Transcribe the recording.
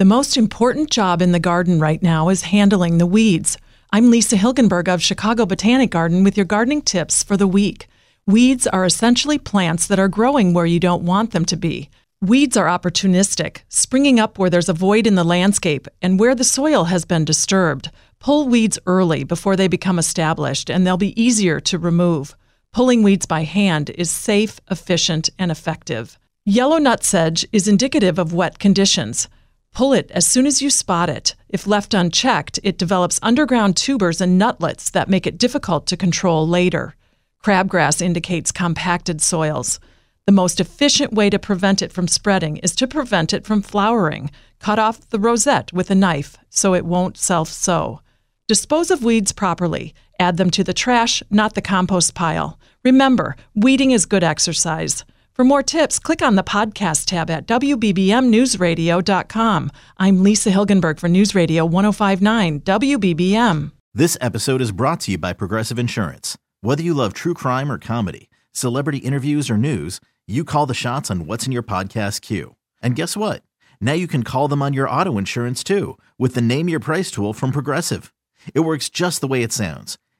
The most important job in the garden right now is handling the weeds. I'm Lisa Hilgenberg of Chicago Botanic Garden with your gardening tips for the week. Weeds are essentially plants that are growing where you don't want them to be. Weeds are opportunistic, springing up where there's a void in the landscape and where the soil has been disturbed. Pull weeds early before they become established, and they'll be easier to remove. Pulling weeds by hand is safe, efficient, and effective. Yellow nutsedge is indicative of wet conditions. Pull it as soon as you spot it. If left unchecked, it develops underground tubers and nutlets that make it difficult to control later. Crabgrass indicates compacted soils. The most efficient way to prevent it from spreading is to prevent it from flowering. Cut off the rosette with a knife so it won't self sow. Dispose of weeds properly. Add them to the trash, not the compost pile. Remember, weeding is good exercise. For more tips, click on the podcast tab at WBBMNewsRadio.com. I'm Lisa Hilgenberg for News Radio 1059 WBBM. This episode is brought to you by Progressive Insurance. Whether you love true crime or comedy, celebrity interviews or news, you call the shots on what's in your podcast queue. And guess what? Now you can call them on your auto insurance too with the Name Your Price tool from Progressive. It works just the way it sounds